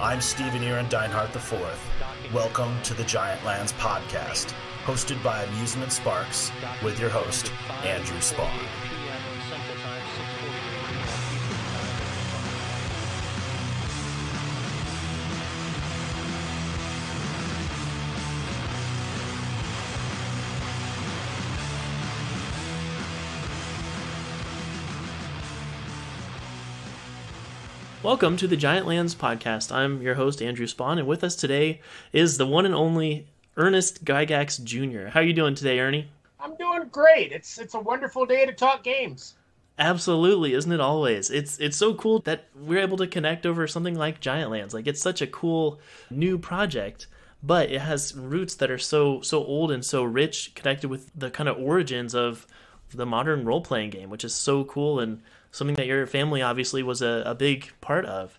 I'm Stephen Aaron Deinhardt IV. Welcome to the Giant Lands podcast, hosted by Amusement Sparks, with your host, Andrew Spawn. Welcome to the Giant Lands podcast. I'm your host Andrew Spawn, and with us today is the one and only Ernest Gygax Jr. How are you doing today, Ernie? I'm doing great. It's it's a wonderful day to talk games. Absolutely, isn't it always? It's it's so cool that we're able to connect over something like Giant Lands. Like it's such a cool new project, but it has roots that are so so old and so rich, connected with the kind of origins of the modern role playing game, which is so cool and something that your family obviously was a, a big part of.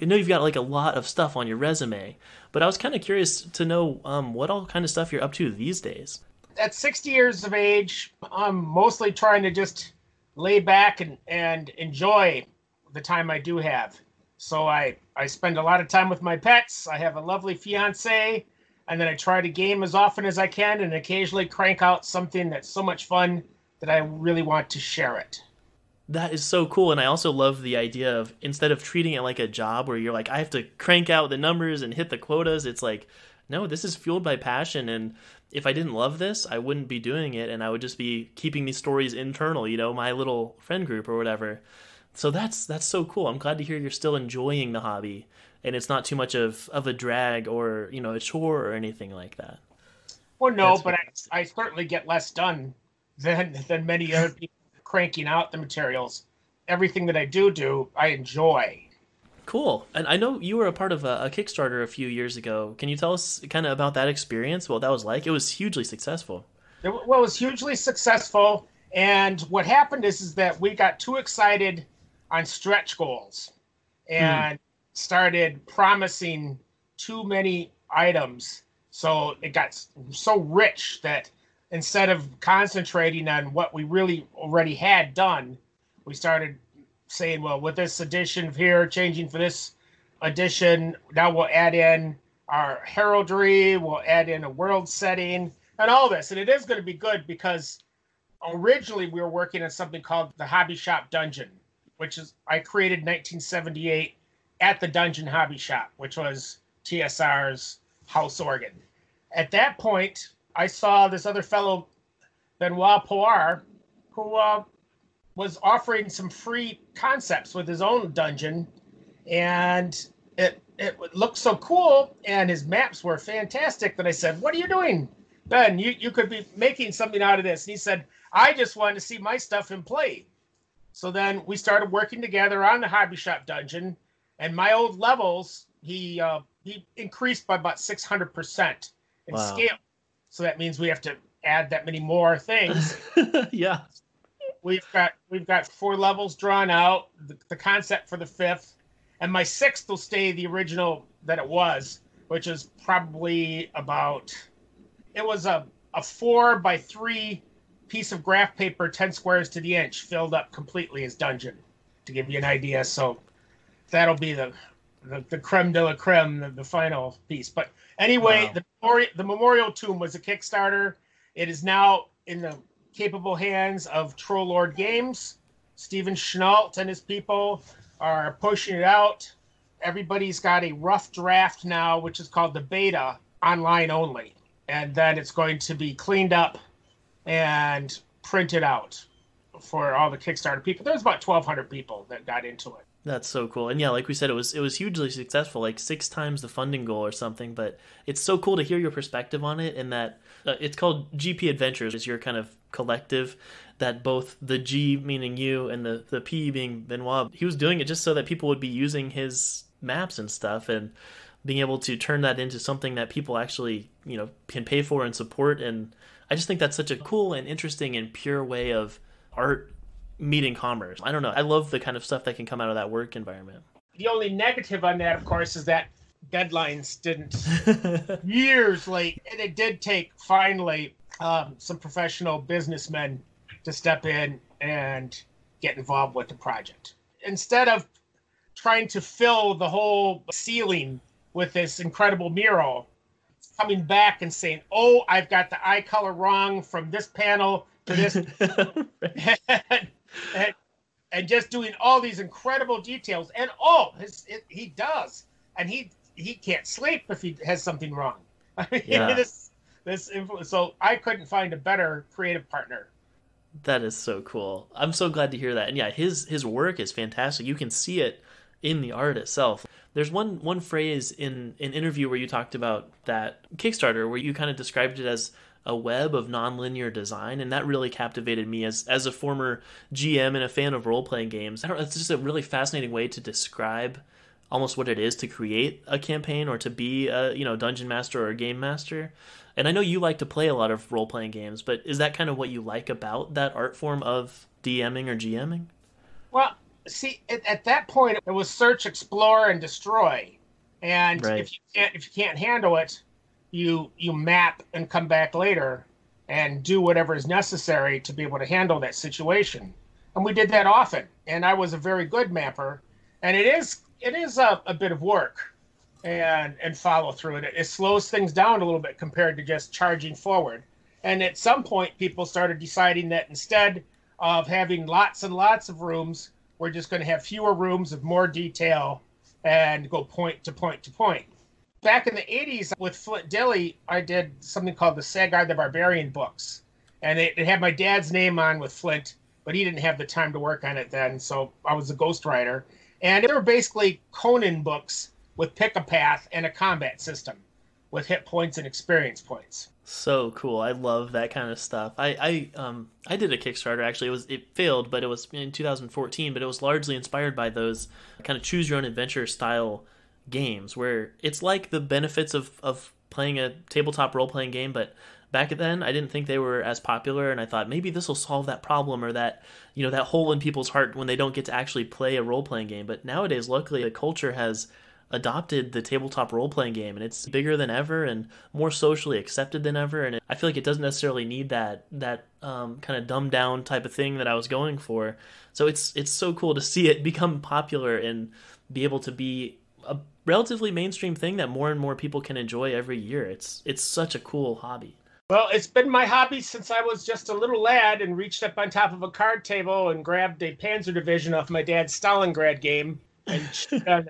I know you've got like a lot of stuff on your resume, but I was kind of curious to know um, what all kind of stuff you're up to these days. At 60 years of age, I'm mostly trying to just lay back and, and enjoy the time I do have. So I, I spend a lot of time with my pets. I have a lovely fiance, and then I try to game as often as I can and occasionally crank out something that's so much fun that I really want to share it that is so cool. And i also love the idea of instead of treating it like a job where you're like i have to crank out the numbers and hit the quotas it's like no this is fueled by passion. And if i didn't love this i wouldn't be doing it. And i would just be keeping these stories internal you know my little friend group or whatever. So that's that's so cool. I'm glad to hear you're still enjoying the hobby and it's not too much of of a drag or you know a chore or anything like that. Well no that's but I, I certainly get less done than than many other people cranking out the materials. Everything that I do do, I enjoy. Cool. And I know you were a part of a, a Kickstarter a few years ago. Can you tell us kind of about that experience? What that was like? It was hugely successful. It, well, it was hugely successful. And what happened is, is that we got too excited on stretch goals and hmm. started promising too many items. So it got so rich that instead of concentrating on what we really already had done, we started saying, well, with this edition here, changing for this edition, now we'll add in our heraldry, we'll add in a world setting, and all this. And it is going to be good because originally we were working on something called the Hobby Shop Dungeon, which is I created in 1978 at the Dungeon Hobby Shop, which was TSR's house organ. At that point, I saw this other fellow, Benoit Poiré, who uh, was offering some free concepts with his own dungeon, and it it looked so cool, and his maps were fantastic that I said, "What are you doing, Ben? You you could be making something out of this." And he said, "I just wanted to see my stuff in play." So then we started working together on the hobby shop dungeon, and my old levels he uh, he increased by about six hundred percent in wow. scale. So that means we have to add that many more things. yeah. We've got we've got four levels drawn out, the, the concept for the fifth, and my sixth will stay the original that it was, which is probably about it was a, a four by three piece of graph paper, 10 squares to the inch, filled up completely as dungeon, to give you an idea. So that'll be the the, the creme de la creme, the, the final piece. But anyway, wow. the memorial, the memorial tomb was a Kickstarter. It is now in the capable hands of Troll Lord Games. Stephen Chenault and his people are pushing it out. Everybody's got a rough draft now, which is called the beta, online only. And then it's going to be cleaned up and printed out for all the Kickstarter people. There's about 1,200 people that got into it. That's so cool. And yeah, like we said, it was it was hugely successful, like six times the funding goal or something. But it's so cool to hear your perspective on it, and that uh, it's called GP Adventures. Is your kind of collective that both the G meaning you and the the P being Benoit. He was doing it just so that people would be using his maps and stuff, and being able to turn that into something that people actually you know can pay for and support. And I just think that's such a cool and interesting and pure way of art meeting commerce. I don't know. I love the kind of stuff that can come out of that work environment. The only negative on that, of course, is that deadlines didn't years late, and it did take finally um, some professional businessmen to step in and get involved with the project. Instead of trying to fill the whole ceiling with this incredible mural. Coming back and saying, "Oh, I've got the eye color wrong from this panel to this," and, and, just doing all these incredible details. And oh, his, it, he does, and he he can't sleep if he has something wrong. I mean, yeah. this this influence. So I couldn't find a better creative partner. That is so cool. I'm so glad to hear that. And yeah, his his work is fantastic. You can see it in the art itself. There's one one phrase in an interview where you talked about that Kickstarter where you kind of described it as a web of nonlinear design, and that really captivated me as as a former GM and a fan of role playing games. I don't. Know, it's just a really fascinating way to describe almost what it is to create a campaign or to be a you know dungeon master or a game master. And I know you like to play a lot of role playing games, but is that kind of what you like about that art form of DMing or GMing? Well, see, at, at that point, it was search, explore, and destroy. And right. if you can't if you can't handle it, you you map and come back later and do whatever is necessary to be able to handle that situation. And we did that often. And I was a very good mapper. And it is it is a, a bit of work and and follow through it. It slows things down a little bit compared to just charging forward. And at some point, people started deciding that instead of having lots and lots of rooms, we're just going to have fewer rooms of more detail and go point to point to point. Back in the 80s with Flint Dille, I did something called the Sagard the Barbarian books. And it, it had my dad's name on with Flint, but he didn't have the time to work on it then. So I was a ghostwriter. And they were basically Conan books with pick a path and a combat system with hit points and experience points. So cool! I love that kind of stuff. I I um I did a Kickstarter actually. It was it failed, but it was in 2014. But it was largely inspired by those kind of choose your own adventure style games where it's like the benefits of of playing a tabletop role playing game, but back then I didn't think they were as popular and I thought maybe this will solve that problem or that you know that hole in people's heart when they don't get to actually play a role playing game. But nowadays luckily the culture has adopted the tabletop role playing game and it's bigger than ever and more socially accepted than ever and I feel like it doesn't necessarily need that that um, kind of dumbed down type of thing that I was going for. So it's it's so cool to see it become popular and be able to be a relatively mainstream thing that more and more people can enjoy every year. It's it's such a cool hobby. Well, it's been my hobby since I was just a little lad and reached up on top of a card table and grabbed a Panzer Division off my dad's Stalingrad game and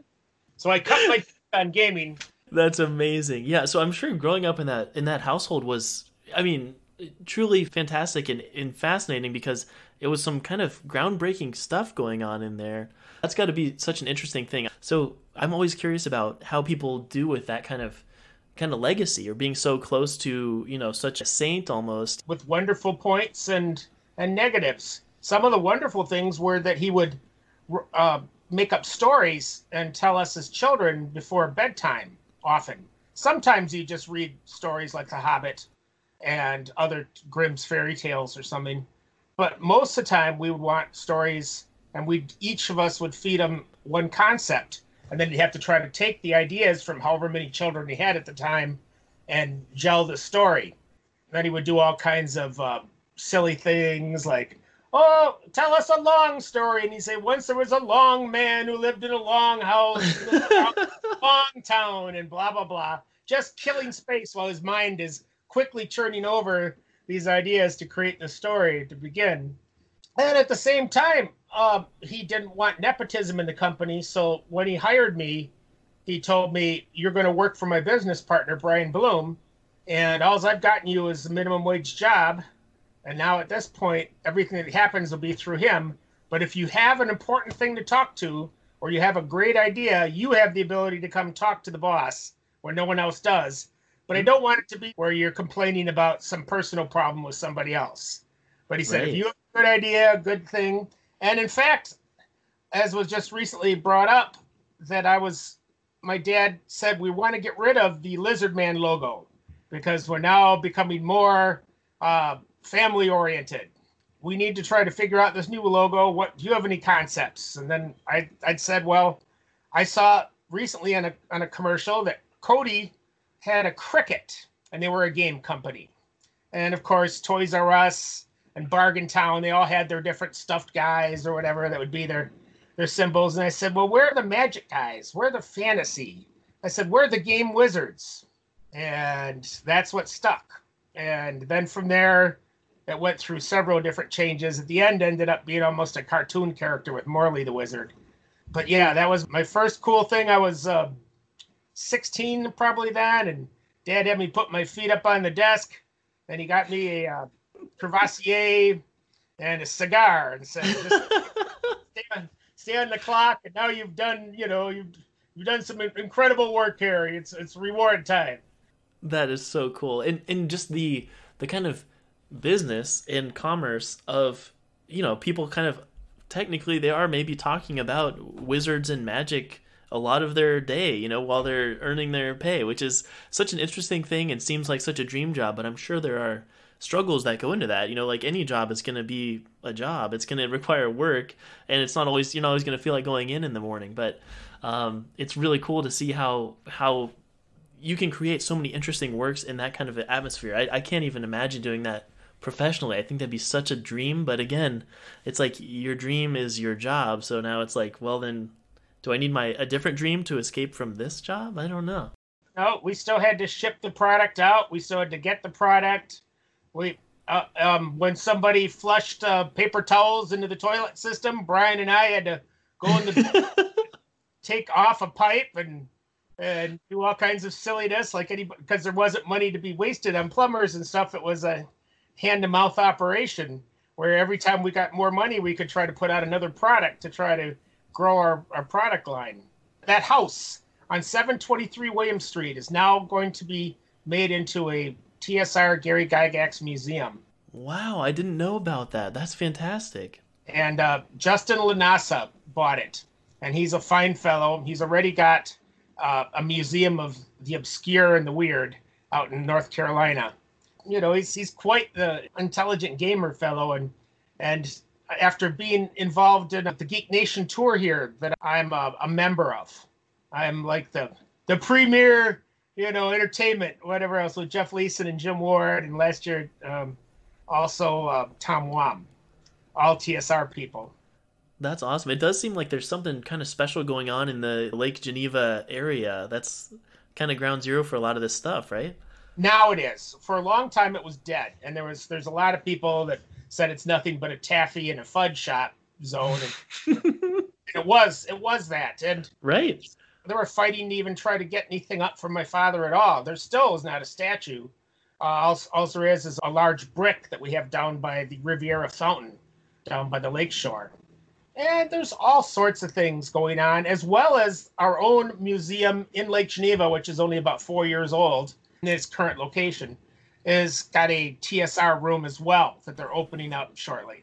So I cut my on gaming. That's amazing. Yeah, so I'm sure growing up in that in that household was I mean, truly fantastic and, and fascinating because it was some kind of groundbreaking stuff going on in there. That's got to be such an interesting thing. So I'm always curious about how people do with that kind of kind of legacy or being so close to you know such a saint almost with wonderful points and and negatives. Some of the wonderful things were that he would uh, make up stories and tell us as children before bedtime often. Sometimes you just read stories like The Hobbit and other Grimm's fairy tales or something. But most of the time we would want stories and we each of us would feed them one concept and then you have to try to take the ideas from however many children he had at the time and gel the story. And then he would do all kinds of uh, silly things like oh, tell us a long story. And he'd say, once there was a long man who lived in a long house, in a long town, and blah, blah, blah. Just killing space while his mind is quickly churning over these ideas to create the story to begin. And at the same time, uh, he didn't want nepotism in the company. So when he hired me, he told me, You're going to work for my business partner, Brian Blume. And all I've gotten you is a minimum wage job and now at this point, everything that happens will be through him. But if you have an important thing to talk to, or you have a great idea, you have the ability to come talk to the boss where no one else does. But I don't want it to be where you're complaining about some personal problem with somebody else. But he said, right. if you have a good idea, a good thing, and in fact, as was just recently brought up, that I was, my dad said we want to get rid of the Lizard Man logo because we're now becoming more uh, family oriented. We need to try to figure out this new logo. What do you have any concepts? And then I I said, well, I saw recently on a on a commercial that Cody had a cricket and they were a game company. And of course, Toys R Us and Bargain Town, they all had their different stuffed guys or whatever that would be their their symbols, and I said, "Well, where are the magic guys? Where are the fantasy?" I said, "Where are the game wizards?" And that's what stuck. And then from there, it went through several different changes. At the end, ended up being almost a cartoon character with Morley the Wizard. But yeah, that was my first cool thing. I was uh, 16 probably then, and Dad had me put my feet up on the desk. Then he got me a uh, Courvoisier and a cigar and said, stay, on, "Stay on the clock." And now you've done, you know, you've you've done some incredible work, Harry. It's it's reward time. That is so cool, and and just the the kind of business and commerce of you know people kind of technically they are maybe talking about wizards and magic a lot of their day, you know, while they're earning their pay, which is such an interesting thing and seems like such a dream job. But I'm sure there are struggles that go into that. You know, like any job is going to be a job. It's going to require work, and it's not always you're not always going to feel like going in in the morning. But um, it's really cool to see how how you can create so many interesting works in that kind of atmosphere. I, I can't even imagine doing that professionally. I think that'd be such a dream. But again, it's like your dream is your job. So now it's like, well, then do I need my a different dream to escape from this job? I don't know. No, we still had to ship the product out. We still had to get the product. We uh, um, when somebody flushed uh, paper towels into the toilet system, Brian and I had to go in the take off a pipe and and do all kinds of silliness, like any because there wasn't money to be wasted on plumbers and stuff. It was a hand to mouth operation where every time we got more money, we could try to put out another product to try to grow our, our product line. That house on 723 William Street is now going to be made into a TSR Gary Gygax museum. Wow, I didn't know about that. That's fantastic. And uh, Justin Lanasa bought it, and he's a fine fellow. He's already got uh, a museum of the obscure and the weird out in North Carolina. You know, he's he's quite the intelligent gamer fellow, and and after being involved in the Geek Nation tour here that I'm a, a member of. I'm like the the premier, you know, entertainment, whatever else with Jeff Leason and Jim Ward, and last year um, also uh, Tom Wham, all TSR people. That's awesome. It does seem like there's something kind of special going on in the Lake Geneva area. That's kind of ground zero for a lot of this stuff, right? Now it is. For a long time, it was dead, and there was there's a lot of people that said it's nothing but a taffy and a fudge shop zone. And, it was, it was that. And right, they were fighting to even try to get anything up from my father at all. There still is not a statue. Uh, also, is is a large brick that we have down by the Riviera Fountain, down by the lakeshore. And there's all sorts of things going on, as well as our own museum in Lake Geneva, which is only about four years old in its current location is got a TSR room as well that they're opening up shortly.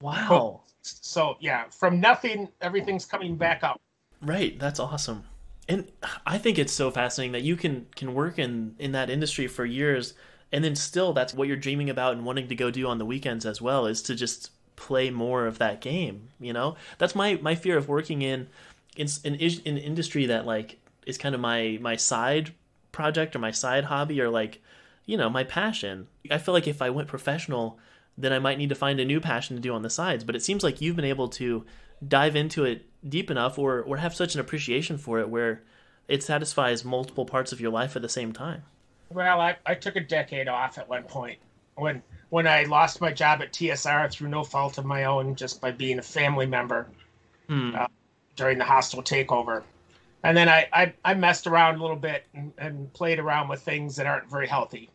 Wow. So yeah, from nothing, everything's coming back up. Right. That's awesome. And I think it's so fascinating that you can can work in in that industry for years and then still that's what you're dreaming about and wanting to go do on the weekends as well is to just play more of that game, you know? That's my my fear of working in in in, in industry that like is kind of my my side project or my side hobby or like you know, my passion. I feel like if I went professional, then I might need to find a new passion to do on the sides. But it seems like you've been able to dive into it deep enough or, or have such an appreciation for it where it satisfies multiple parts of your life at the same time. Well, I, I took a decade off at one point when when I lost my job at TSR through no fault of my own, just by being a family member hmm. uh, during the hostile takeover and then I, I, I messed around a little bit and, and, played around with things that aren't very healthy,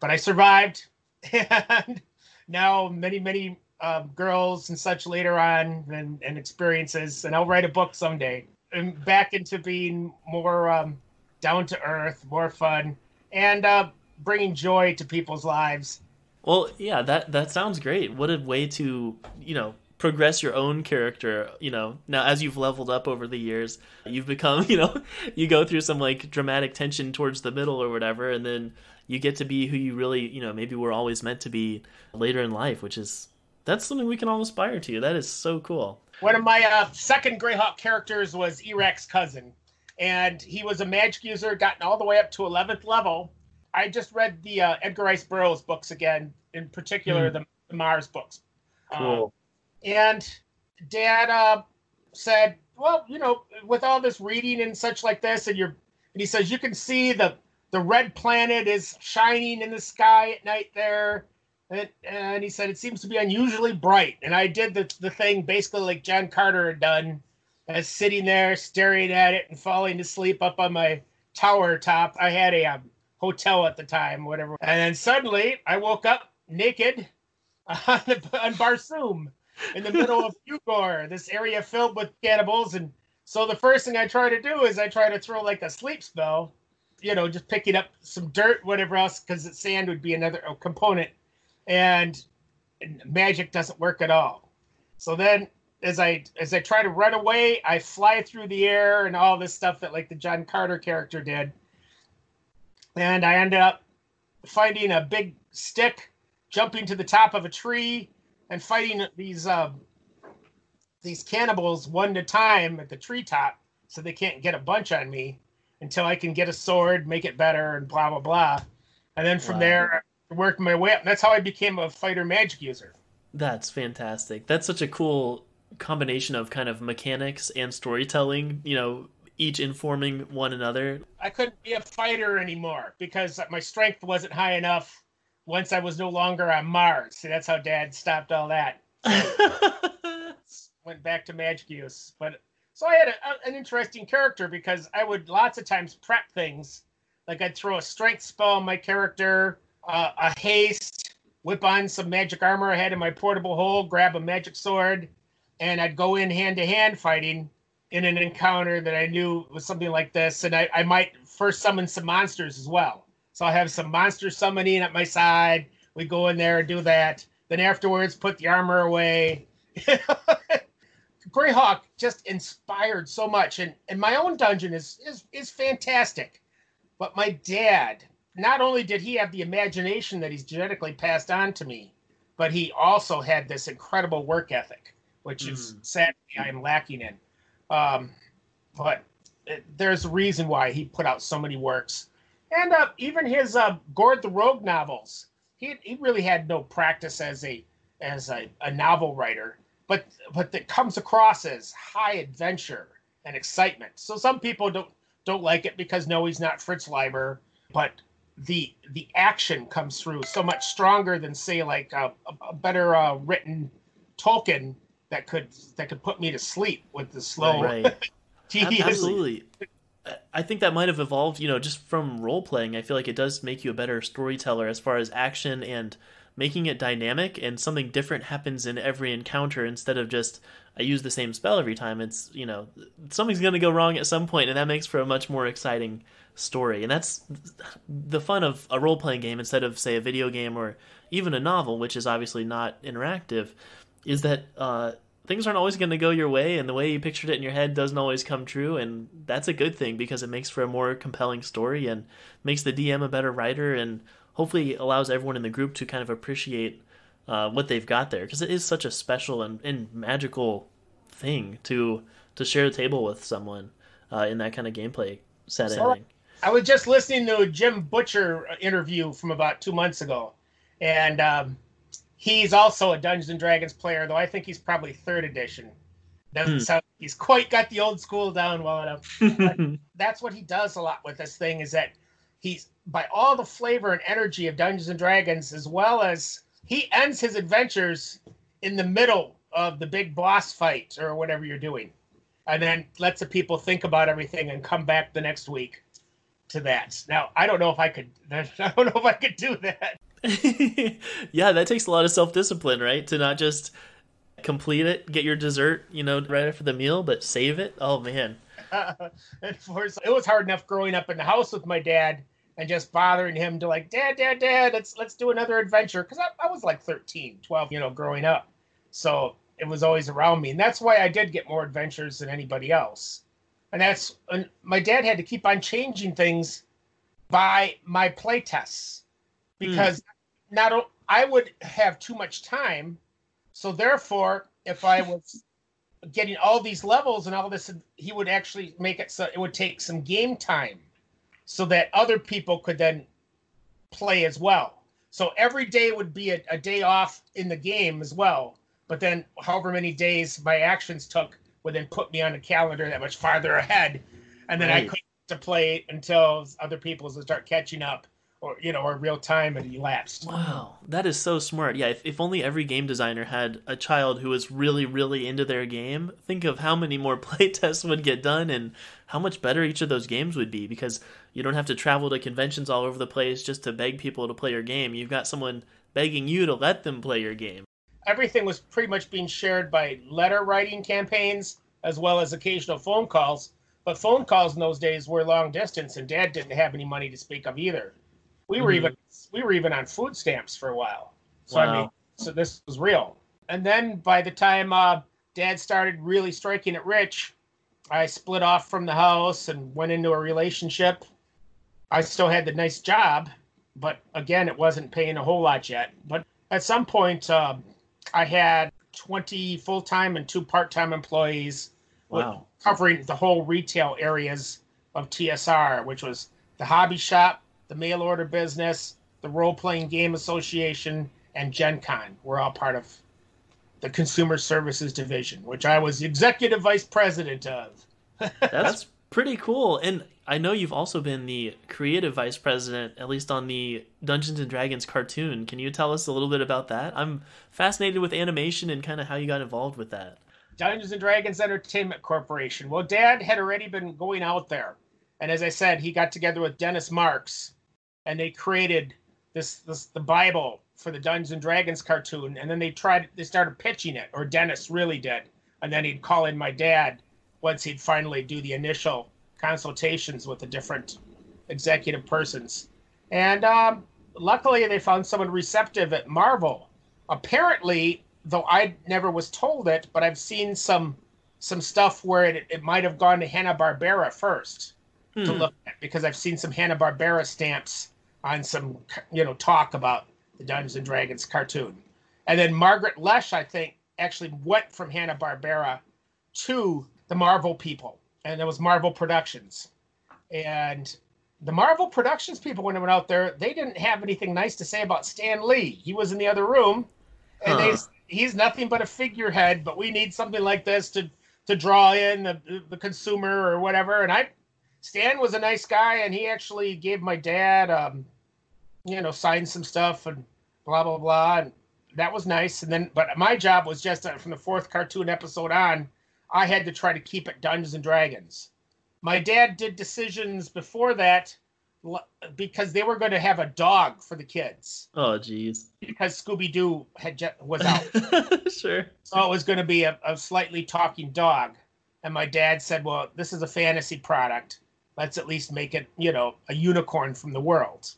but I survived. And now many many uh, girls and such later on and, and experiences, and I'll write a book someday. And back into being more um, down to earth, more fun, and uh, bringing joy to people's lives. Well, yeah, that that sounds great. What a way to you know progress your own character you know now as you've leveled up over the years you've become you know you go through some like dramatic tension towards the middle or whatever and then you get to be who you really you know maybe we're always meant to be later in life which is that's something we can all aspire to that is so cool one of my uh, second greyhawk characters was Erac's cousin and he was a magic user gotten all the way up to 11th level i just read the uh, edgar rice burroughs books again in particular mm. the, the mars books cool. And Dad uh, said, "Well, you know, with all this reading and such like this, and you're," and he says, "You can see the the red planet is shining in the sky at night there." And, and he said it seems to be unusually bright. And I did the, the thing basically like John Carter had done, as sitting there staring at it and falling asleep up on my tower top. I had a um, hotel at the time, whatever. And then suddenly I woke up naked on, the, on Barsoom in the middle of Ugor, this area filled with cannibals. And so the first thing I try to do is I try to throw like a sleep spell, you know, just picking up some dirt, whatever else, because sand would be another component. And, magic doesn't work at all. So then as I as I try to run away, I fly through the air and all this stuff that like the John Carter character did. And I end up finding a big stick, jumping to the top of a tree, and fighting these uh, these cannibals one at a time at the treetop, so they can't get a bunch on me until I can get a sword, make it better, and blah blah blah. And then from wow. there, worked my way up. That's how I became a fighter magic user. That's fantastic. That's such a cool combination of kind of mechanics and storytelling, you know, each informing one another. I couldn't be a fighter anymore because my strength wasn't high enough once I was no longer on Mars. See, that's how Dad stopped all that. went back to magic use. But so I had a, a, an interesting character because I would lots of times prep things. Like I'd throw a strength spell on my character, uh, a haste, whip on some magic armor I had in my portable hole, grab a magic sword, and I'd go in hand to hand fighting in an encounter that I knew was something like this, and I, I might first summon some monsters as well. So I'll have some monster summoning at my side. We go in there and do that. Then afterwards, put the armor away. Greyhawk just inspired so much, and, and my own dungeon is, is is fantastic. But my dad, not only did he have the imagination that he's genetically passed on to me, but he also had this incredible work ethic which mm. is sadly I am lacking in. Um, but it, there's a reason why he put out so many works, and uh, even his uh, Gord the Rogue novels. He he really had no practice as a as a, a novel writer, but but that comes across as high adventure and excitement. So some people don't don't like it because no, he's not Fritz Leiber, but the the action comes through so much stronger than say like a, a better uh, written Tolkien that could that could put me to sleep with the slow right. Absolutely. I think that might have evolved, you know, just from role playing. I feel like it does make you a better storyteller as far as action and making it dynamic and something different happens in every encounter instead of just I use the same spell every time. It's, you know, something's going to go wrong at some point and that makes for a much more exciting story. And that's the fun of a role playing game instead of say a video game or even a novel, which is obviously not interactive is that uh, things aren't always going to go your way, and the way you pictured it in your head doesn't always come true, and that's a good thing because it makes for a more compelling story and makes the DM a better writer, and hopefully allows everyone in the group to kind of appreciate uh, what they've got there because it is such a special and, and magical thing to to share a table with someone uh, in that kind of gameplay setting. So, I was just listening to a Jim Butcher interview from about two months ago, and um, He's also a Dungeons and Dragons player, though I think he's probably third edition. Doesn't hmm. sound he's quite got the old school down well enough. that's what he does a lot with this thing is that he's by all the flavor and energy of Dungeons and Dragons, as well as he ends his adventures in the middle of the big boss fight or whatever you're doing, and then lets the people think about everything and come back the next week to that. Now I don't know if I could. I don't know if I could do that. yeah, that takes a lot of self discipline, right? To not just complete it, get your dessert, you know, right after the meal, but save it. Oh man. Uh, it was hard enough growing up in the house with my dad and just bothering him to like, Dad, Dad, Dad, let's let's do another adventure. Because I, I was like 13, 12, you know, growing up. So it was always around me. And that's why I did get more adventures than anybody else. And that's and my dad had to keep on changing things by my play tests because mm. not I would have too much time. So therefore, if I was getting all these levels and all this, he would actually make it so it would take some game time, so that other people could then play as well. So every day would be a, a day off in the game as well. But then, however many days my actions took would then put me on a calendar that much farther ahead, and then right. I couldn't to play until other people's would start catching up or you know or real time and elapsed. Wow. That is so smart. Yeah if, if only every game designer had a child who was really really into their game think of how many more playtests would get done and how much better each of those games would be because you don't have to travel to conventions all over the place just to beg people to play your game. You've got someone begging you to let them play your game everything was pretty much being shared by letter writing campaigns as well as occasional phone calls. But phone calls in those days were long distance, and Dad didn't have any money to speak of either. We mm-hmm. were even we were even on food stamps for a while. So wow. I mean, so this was real. And then by the time uh, Dad started really striking it rich, I split off from the house and went into a relationship. I still had the nice job, but again, it wasn't paying a whole lot yet. But at some point, uh, I had 20 full time and two part time employees. Wow. Covering the whole retail areas of TSR, which was the hobby shop, the mail order business, the role playing game association, and Gen Con. We're all part of the consumer services division, which I was executive vice president of. That's pretty cool. And I know you've also been the creative vice president, at least on the Dungeons and Dragons cartoon. Can you tell us a little bit about that? I'm fascinated with animation and kind of how you got involved with that. Dungeons and Dragons Entertainment Corporation. Well, Dad had already been going out there, and as I said, he got together with Dennis Marks, and they created this this the Bible for the Dungeons and Dragons cartoon. And then they tried they started pitching it, or Dennis really did, and then he'd call in my dad once he'd finally do the initial consultations with the different executive persons. And um, luckily, they found someone receptive at Marvel. Apparently, though I never was told it, but I've seen some some stuff where it, it might have gone to Hanna Barbera first hmm. to look at because I've seen some Hanna Barbera stamps on some you know talk about the Dungeons and Dragons cartoon, and then Margaret Loesch, I think, actually went from Hanna Barbera to the Marvel people and it was Marvel Productions. And the Marvel Productions people, when they went out there, they didn't have anything nice to say about Stan Lee. He was in the other room, and huh. they he's nothing but a figurehead. But we need something like this to to draw in the the consumer or whatever. And I, Stan was a nice guy, and he actually gave my dad, um, you know, signed some stuff and blah blah blah, and that was nice. And then, but my job was just uh, from the fourth cartoon episode on I had to try to keep it Dungeons and Dragons. My dad did decisions before that because they were going to have a dog for the kids. Oh, geez. Because Scooby Doo had just, was out. sure. So it was going to be a, a slightly talking dog. And my dad said, "Well, this is a fantasy product. Let's at least make it, you know, a unicorn from the world."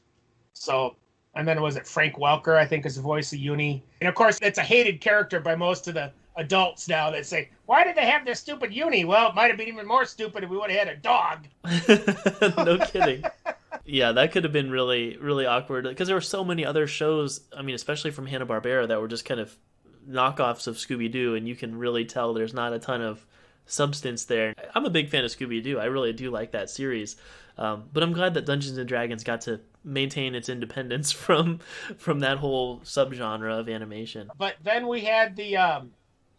So, and then was it Frank Welker? I think is the voice of Uni. And of course, it's a hated character by most of the adults now that say, "Why did they have this stupid uni?" Well, it might have been even more stupid if we would have had a dog. no kidding. yeah, that could have been really, really awkward because there were so many other shows. I mean, especially from Hanna Barbera that were just kind of knockoffs of Scooby Doo, and you can really tell there's not a ton of substance there. I'm a big fan of Scooby Doo. I really do like that series, um, but I'm glad that Dungeons and Dragons got to maintain its independence from from that whole subgenre of animation. But then we had the um,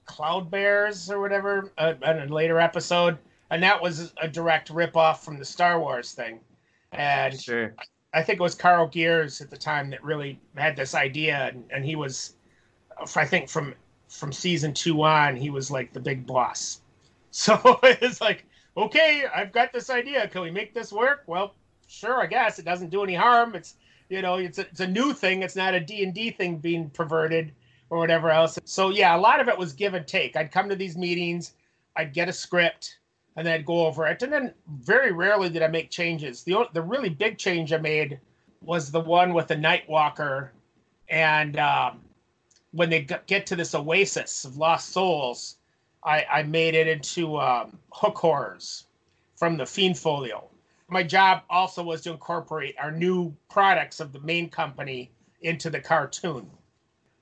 Cloud Bears or whatever uh, in a later episode, and that was a direct ripoff from the Star Wars thing. And sure. I think it was Karl Geurs at the time that really had this idea, and, and he was, I think from from season two on, he was like the big boss. So it's like, okay, I've got this idea. Can we make this work? Well, sure, I guess it doesn't do any harm. It's you know, it's a, it's a new thing. It's not a D and D thing being perverted or whatever else. So yeah, a lot of it was give and take. I'd come to these meetings, I'd get a script, and then I'd go over it. And then very rarely did I make changes. The the really big change I made was the one with the Nightwalker, and um, when they get to this oasis of lost souls, I, I made it into um, hook horrors from the Fiend Folio. My job also was to incorporate our new products of the main company into the cartoon.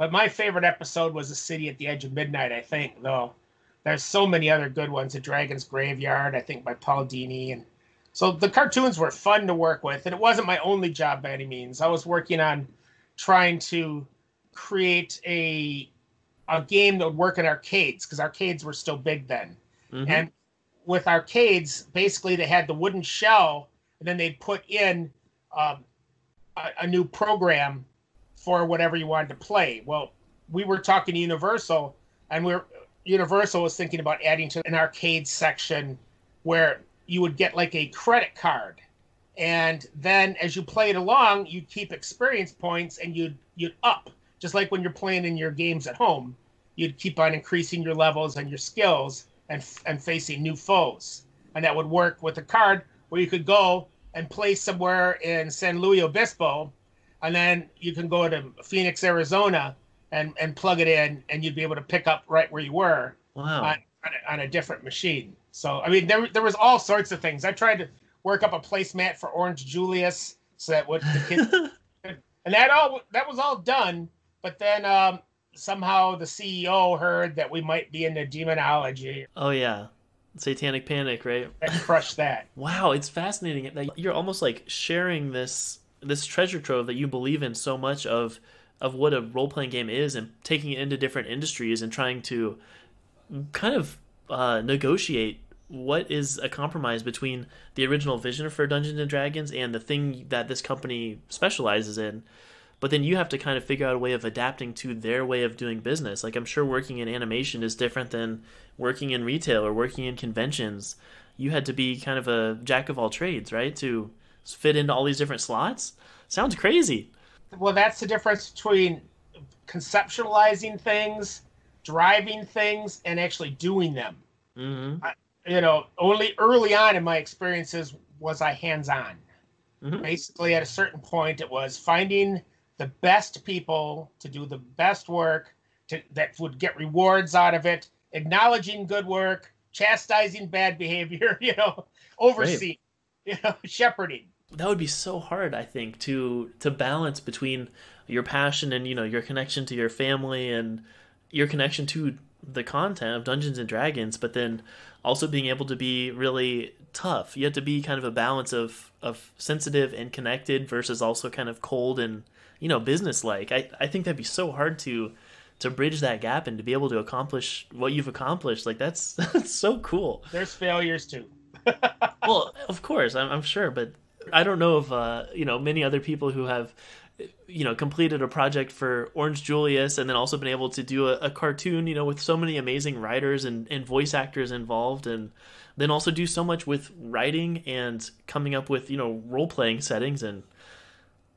But my favorite episode was The City at the Edge of Midnight, I think, though. There's so many other good ones. The Dragon's Graveyard, I think, by Paul Dini. And so the cartoons were fun to work with. And it wasn't my only job by any means. I was working on trying to create a a game that would work in arcades because arcades were still big then. Mm-hmm. And with arcades, basically they had the wooden shell, and then they'd put in um, a, a, new program for whatever you wanted to play. Well, we were talking Universal, and we are Universal was thinking about adding to an arcade section where you would get like a credit card, and then as you played along, you'd keep experience points and you'd you'd up, just like when you're playing in your games at home. You'd keep on increasing your levels and your skills and and facing new foes, and that would work with a card where you could go and play somewhere in San Luis Obispo, and then you can go to Phoenix, Arizona, and and plug it in, and you'd be able to pick up right where you were wow. on, on, a, on a different machine. So I mean, there there was all sorts of things. I tried to work up a placemat for Orange Julius so that what the kids, and that all that was all done. But then um, somehow the CEO heard that we might be into demonology. Oh yeah, Satanic Panic, right? And crushed that. wow, it's fascinating that you're almost like sharing this this treasure trove that you believe in so much of of what a role playing game is and taking it into different industries and trying to kind of uh, negotiate what is a compromise between the original vision for Dungeons and Dragons and the thing that this company specializes in. But then you have to kind of figure out a way of adapting to their way of doing business. Like I'm sure working in animation is different than working in retail or working in conventions. You had to be kind of a jack of all trades, right? To fit into all these different slots. Sounds crazy well, that's the difference between conceptualizing things, driving things, and actually doing them. Mm-hmm. I, you know, only early on in my experiences was I hands on. Mm-hmm. Basically, at a certain point, it was finding the best people to do the best work to, that would get rewards out of it, acknowledging good work, chastising bad behavior, you know, overseeing, you know, shepherding that would be so hard i think to to balance between your passion and you know your connection to your family and your connection to the content of dungeons and dragons but then also being able to be really tough. You have to be kind of a balance of of sensitive and connected versus also kind of cold and you know business like i i think that'd be so hard to to bridge that gap and to be able to accomplish what you've accomplished. Like that's that's so cool. There's failures too. Well of course I'm, I'm sure but I don't know of uh, you know many other people who have you know completed a project for Orange Julius and then also been able to do a, a cartoon you know with so many amazing writers and, and voice actors involved and then also do so much with writing and coming up with you know role playing settings. And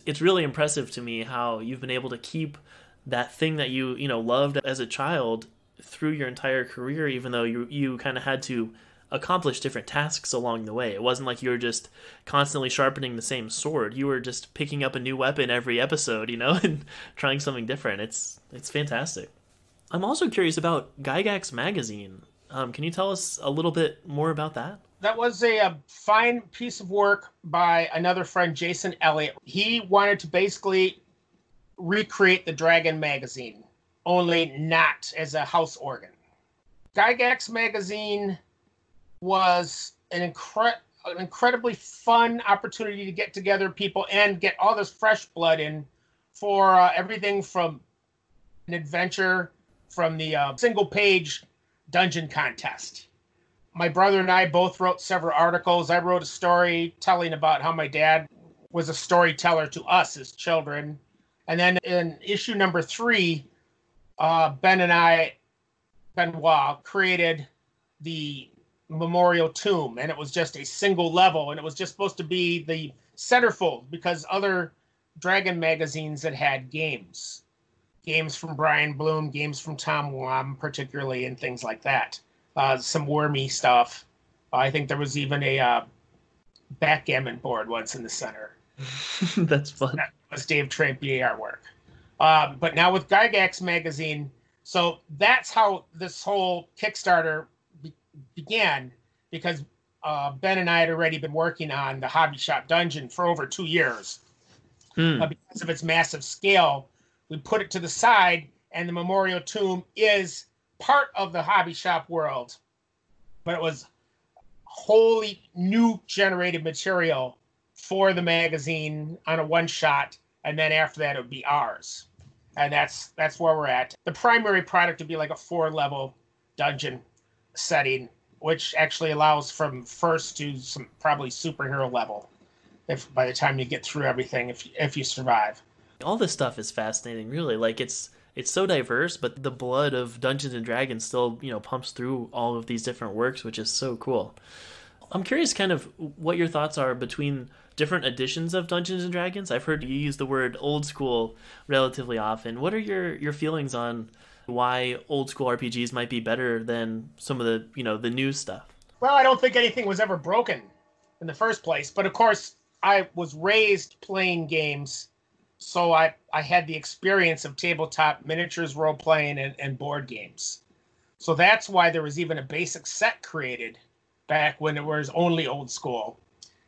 it's really impressive to me how you've been able to keep that thing that you you know loved as a child through your entire career even though you you kind of had to accomplish different tasks along the way. It wasn't like you were just constantly sharpening the same sword. You were just picking up a new weapon every episode, you know, and trying something different. It's it's fantastic. I'm also curious about Gygax magazine. Um, can you tell us a little bit more about that? That was a, a fine piece of work by another friend, Jayson Elliot. He wanted to basically recreate the Dragon magazine, only not as a house organ. Gygax magazine was an, incre- an incredibly fun opportunity to get together people and get all this fresh blood in for uh, everything from an adventure from the uh, single page dungeon contest. My brother and I both wrote several articles. I wrote a story telling about how my dad was a storyteller to us as children. And then in issue number three, uh, Ben and I, Benoit, created the memorial tomb and it was just a single level and it was just supposed to be the centerfold because other dragon magazines that had games. Games from brian blume games from tom wham particularly and things like that. Uh, some wormy stuff. Uh, i think there was even a uh, backgammon board once in the center. That's fun. That was dave trampier artwork. Um, but now with gygax magazine so that's how this whole kickstarter began because uh, Ben and I had already been working on the Hobby Shop Dungeon for over two years. Uh, because of its massive scale, we put it to the side, and the Memorial Tomb is part of the Hobby Shop world, but it was wholly new generated material for the magazine on a one shot, and then after that it would be ours, and that's that's where we're at. The primary product would be like a four level dungeon setting which actually allows from first to some probably superhero level. If by the time you get through everything, if if you survive, all this stuff is fascinating. Really, like it's it's so diverse, but the blood of Dungeons and Dragons still you know pumps through all of these different works, which is so cool. I'm curious, kind of, what your thoughts are between different editions of Dungeons and Dragons. I've heard you use the word old school relatively often. What are your your feelings on why old school RPGs might be better than some of the you know the new stuff? Well, I don't think anything was ever broken in the first place, but of course I was raised playing games, so I I had the experience of tabletop miniatures, role playing, and, and board games. So that's why there was even a basic set created back when it was only old school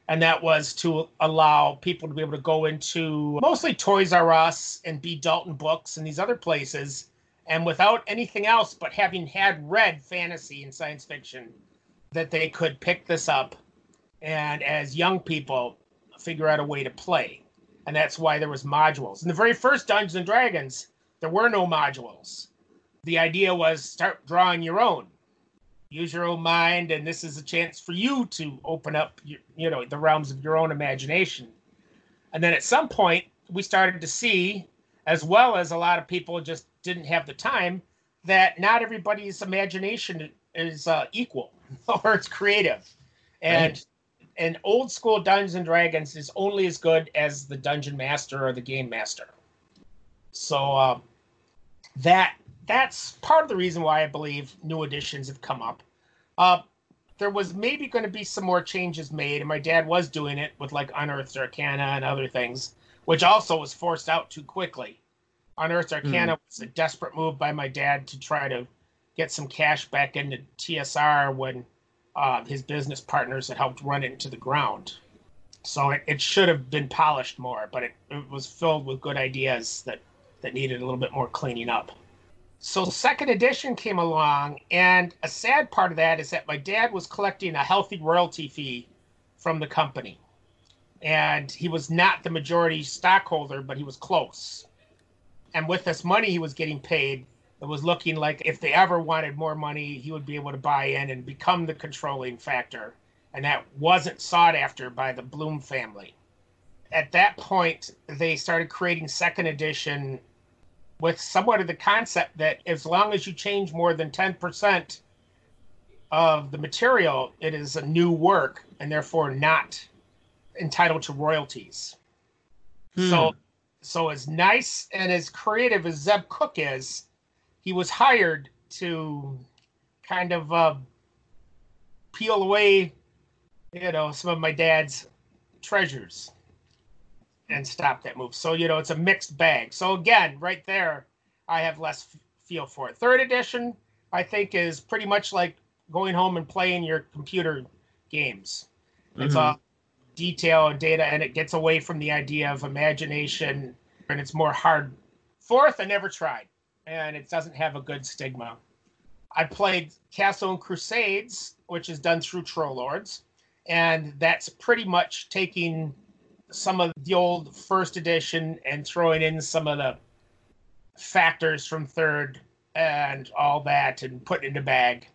and that was to allow people to be able to go into mostly Toys R Us and B. Dalton Books and these other places, and without anything else but having had read fantasy and science fiction, that they could pick this up and as young people figure out a way to play. And that's why there was modules. In the very first Dungeons and Dragons, there were no modules. The idea was start drawing your own use your own mind and this is a chance for you to open up your, you know the realms of your own imagination and then at some point we started to see as well as a lot of people just didn't have the time that not everybody's imagination is uh, equal or it's creative and right. and old school dungeons and dragons is only as good as the dungeon master or the game master so uh, that that's part of the reason why I believe new editions have come up. Uh, there was maybe going to be some more changes made, and my dad was doing it with like Unearthed Arcana and other things, which also was forced out too quickly. Unearthed Arcana mm. was a desperate move by my dad to try to get some cash back into TSR when uh, his business partners had helped run it into the ground. So it, it should have been polished more, but it, it was filled with good ideas that, that needed a little bit more cleaning up. So second edition came along, and a sad part of that is that my dad was collecting a healthy royalty fee from the company. And he was not the majority stockholder, but he was close. And with this money he was getting paid, it was looking like if they ever wanted more money, he would be able to buy in and become the controlling factor. And that wasn't sought after by the Blume family. At that point, they started creating second edition with somewhat of the concept that as long as you change more than 10% of the material, it is a new work and therefore not entitled to royalties. Hmm. So, so as nice and as creative as Zeb Cook is, he was hired to kind of uh, peel away, you know, some of my dad's treasures and stop that move. So you know it's a mixed bag. So again, right there, I have less f- feel for it. Third edition, I think, is pretty much like going home and playing your computer games. It's mm-hmm. all detail and data, and it gets away from the idea of imagination, and it's more hard. Fourth, I never tried, and it doesn't have a good stigma. I played Castle and Crusades, which is done through Troll Lords, and that's pretty much taking some of the old first edition and throwing in some of the factors from third and all that and putting it in a bag.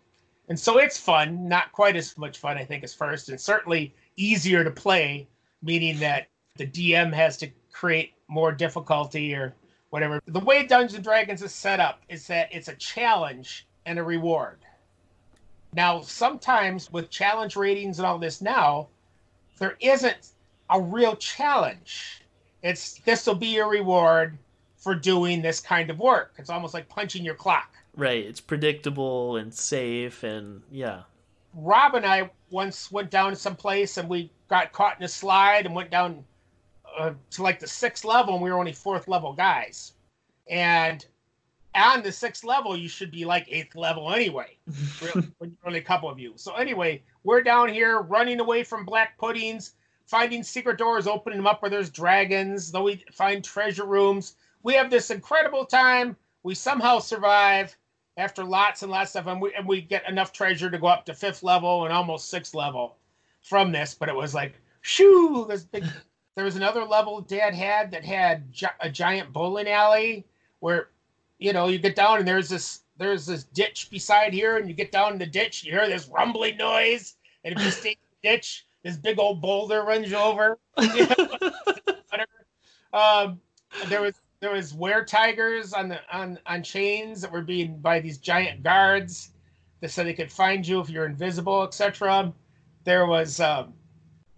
And so it's fun, not quite as much fun, I think, as first, and certainly easier to play, meaning that the DM has to create more difficulty or whatever. The way Dungeons and Dragons is set up is that it's a challenge and a reward. Now, sometimes with challenge ratings and all this now, there isn't a real challenge. It's this will be your reward for doing this kind of work. It's almost like punching your clock. Right. It's predictable and safe and yeah. Rob and I once went down to some place and we got caught in a slide and went down uh, to like the sixth level and we were only fourth level guys. And on the sixth level, you should be like eighth level anyway. you're only a couple of you. So anyway, we're down here running away from black puddings finding secret doors, opening them up where there's dragons. Though we find treasure rooms, we have this incredible time. We somehow survive after lots and lots of them, and we, and we get enough treasure to go up to fifth level and almost sixth level from this. But it was like, shoo! This big. There was another level Dad had that had gi- a giant bowling alley where, you know, you get down and there's this there's this ditch beside here, and you get down in the ditch, you hear this rumbling noise, and if you stay in the ditch, this big old boulder runs you over. um, there was there was were tigers on the on on chains that were being by these giant guards, that said they could find you if you're invisible, etc. There was um,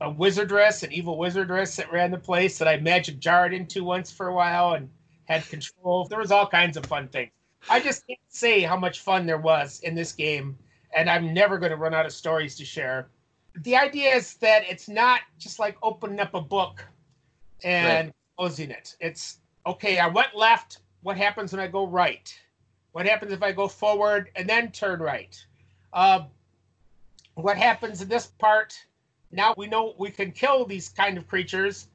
a wizardress, an evil wizardress that ran the place that I magic jarred into once for a while and had control. There was all kinds of fun things. I just can't say how much fun there was in this game, and I'm never going to run out of stories to share. The idea is that it's not just like opening up a book and right. closing it. It's okay, I went left. What happens when I go right? What happens if I go forward and then turn right? Uh, what happens in this part? Now we know we can kill these kind of creatures,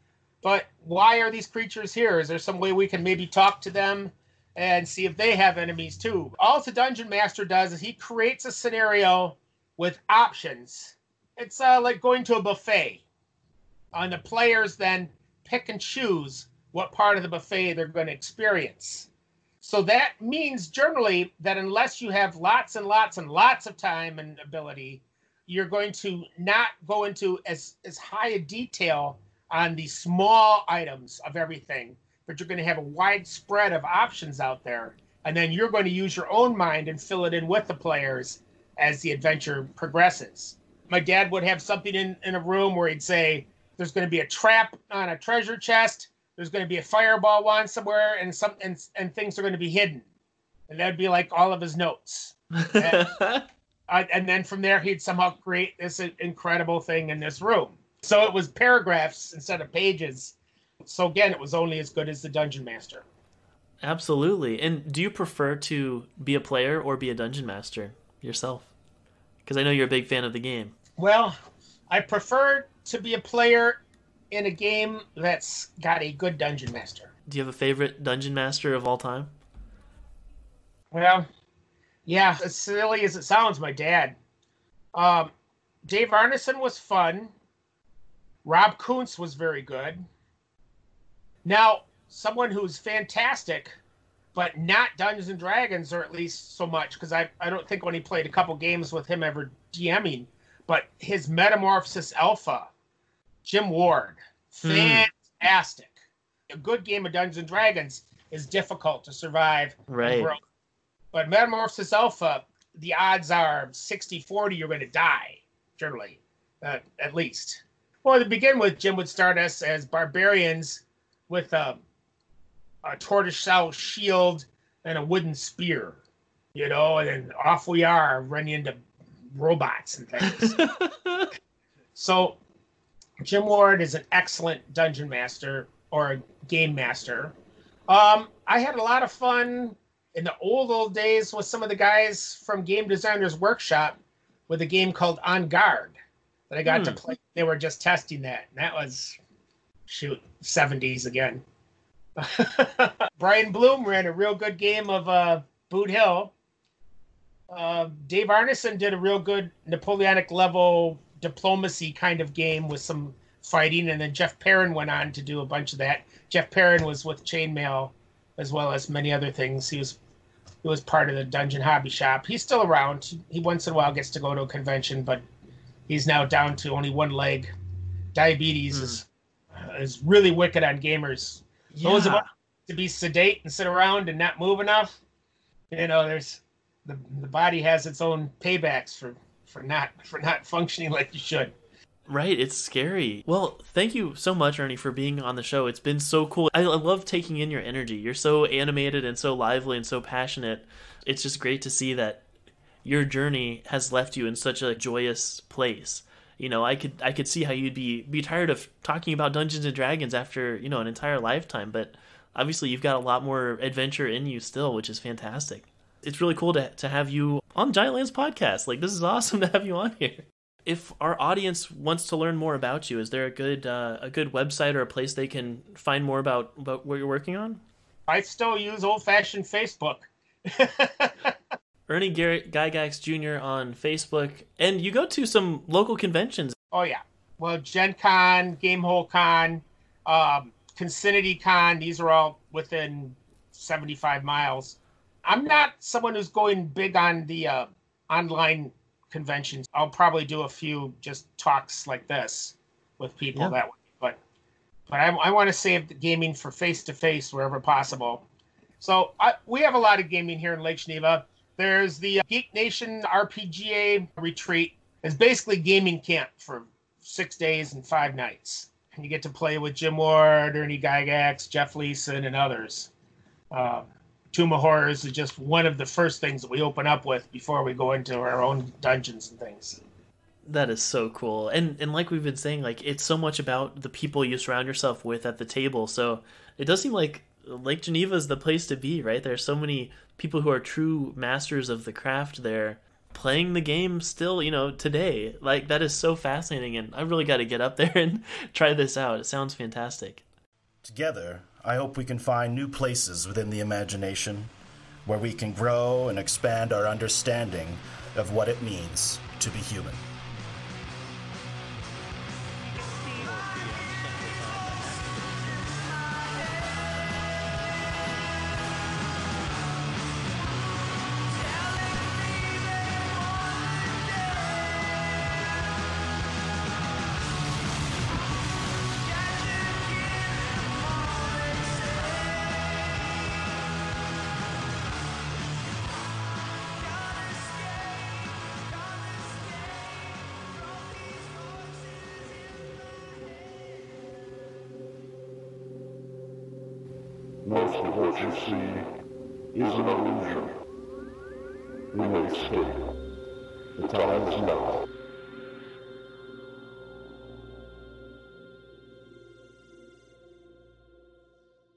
but why are these creatures here? Is there some way we can maybe talk to them and see if they have enemies too? All the dungeon master does is he creates a scenario with options. It's uh, like going to a buffet. And the players then pick and choose what part of the buffet they're going to experience. So that means generally that unless you have lots and lots and lots of time and ability, you're going to not go into as, as high a detail on the small items of everything, but you're going to have a wide spread of options out there. And then you're going to use your own mind and fill it in with the players as the adventure progresses. My dad would have something in, in a room where he'd say, There's going to be a trap on a treasure chest there's going to be a fireball wand somewhere, and some and, and things are going to be hidden, and that'd be like all of his notes. and, uh, and then from there, he'd somehow create this incredible thing in this room. So it was paragraphs instead of pages. So again, it was only as good as the dungeon master. Absolutely. And do you prefer to be a player or be a dungeon master yourself? Because I know you're a big fan of the game. Well, I prefer to be a player in a game that's got a good dungeon master. Do you have a favorite dungeon master of all time? Well, yeah, as silly as it sounds, my dad. Um, Dave Arneson was fun. Rob Kuntz was very good. Now, someone who's fantastic, but not Dungeons and Dragons, or at least so much, because I, I don't think when he played a couple games with him ever DMing, but his Metamorphosis Alpha Jim Ward, hmm. fantastic. Mm. A good game of Dungeons and Dragons is difficult to survive. Right. But Metamorphosis Alpha, the odds are 60 40 you're going to die, generally, uh, at least. Well, to begin with, Jim would start us as barbarians with a, a tortoiseshell shield and a wooden spear, you know, and then off we are running into robots and things. so Jim Ward is an excellent dungeon master or game master. Um, I had a lot of fun in the old old days with some of the guys from Game Designers Workshop with a game called En Garde that I got hmm. to play. They were just testing that, and that was shoot 70s again. Brian Blume ran a real good game of uh, Boot Hill. Uh, Dave Arneson did a real good Napoleonic level diplomacy kind of game with some fighting, and then Jeff Perren went on to do a bunch of that. Jeff Perren was with Chainmail as well as many other things. He was he was part of the Dungeon Hobby Shop. He's still around. He once in a while gets to go to a convention, but he's now down to only one leg. Diabetes mm. is is really wicked on gamers. Yeah. Those of us to be sedate and sit around and not move enough. You know, there's the the body has its own paybacks for for not for not functioning like you should. Right, it's scary. Well, thank you so much, Ernie, for being on the show. It's been so cool. I love taking in your energy. You're so animated and so lively and so passionate. It's just great to see that your journey has left you in such a joyous place. You know, I could I could see how you'd be be tired of talking about Dungeons and Dragons after you know an entire lifetime, but obviously you've got a lot more adventure in you still, which is fantastic it's really cool to, to have you on Giantlands podcast. Like, this is awesome to have you on here. If our audience wants to learn more about you, is there a good uh, a good website or a place they can find more about, about what you're working on? I still use old fashioned Facebook. Ernie Gary Gygax Jr. on Facebook, and you go to some local conventions. Oh yeah, well Gen Con, Gamehole Con, um, Consinity Con. These are all within seventy five miles I'm not someone who's going big on the uh, online conventions. I'll probably do a few just talks like this with people Yeah. that way. But but I, I want to save the gaming for face to face wherever possible. So I, we have a lot of gaming here in Lake Geneva. There's the uh, Geek Nation RPGA retreat. It's basically gaming camp for six days and five nights. And you get to play with Jim Ward, Ernie Gygax, Jeff Leason, and others. Um, Tomb of Horrors is just one of the first things that we open up with before we go into our own dungeons and things. That is so cool. And and like we've been saying, like it's so much about the people you surround yourself with at the table. So it does seem like Lake Geneva is the place to be, right? There's so many people who are true masters of the craft there playing the game still, you know, today. Like that is so fascinating and I really got to get up there and try this out. It sounds fantastic. Together, I hope we can find new places within the imagination where we can grow and expand our understanding of what it means to be human.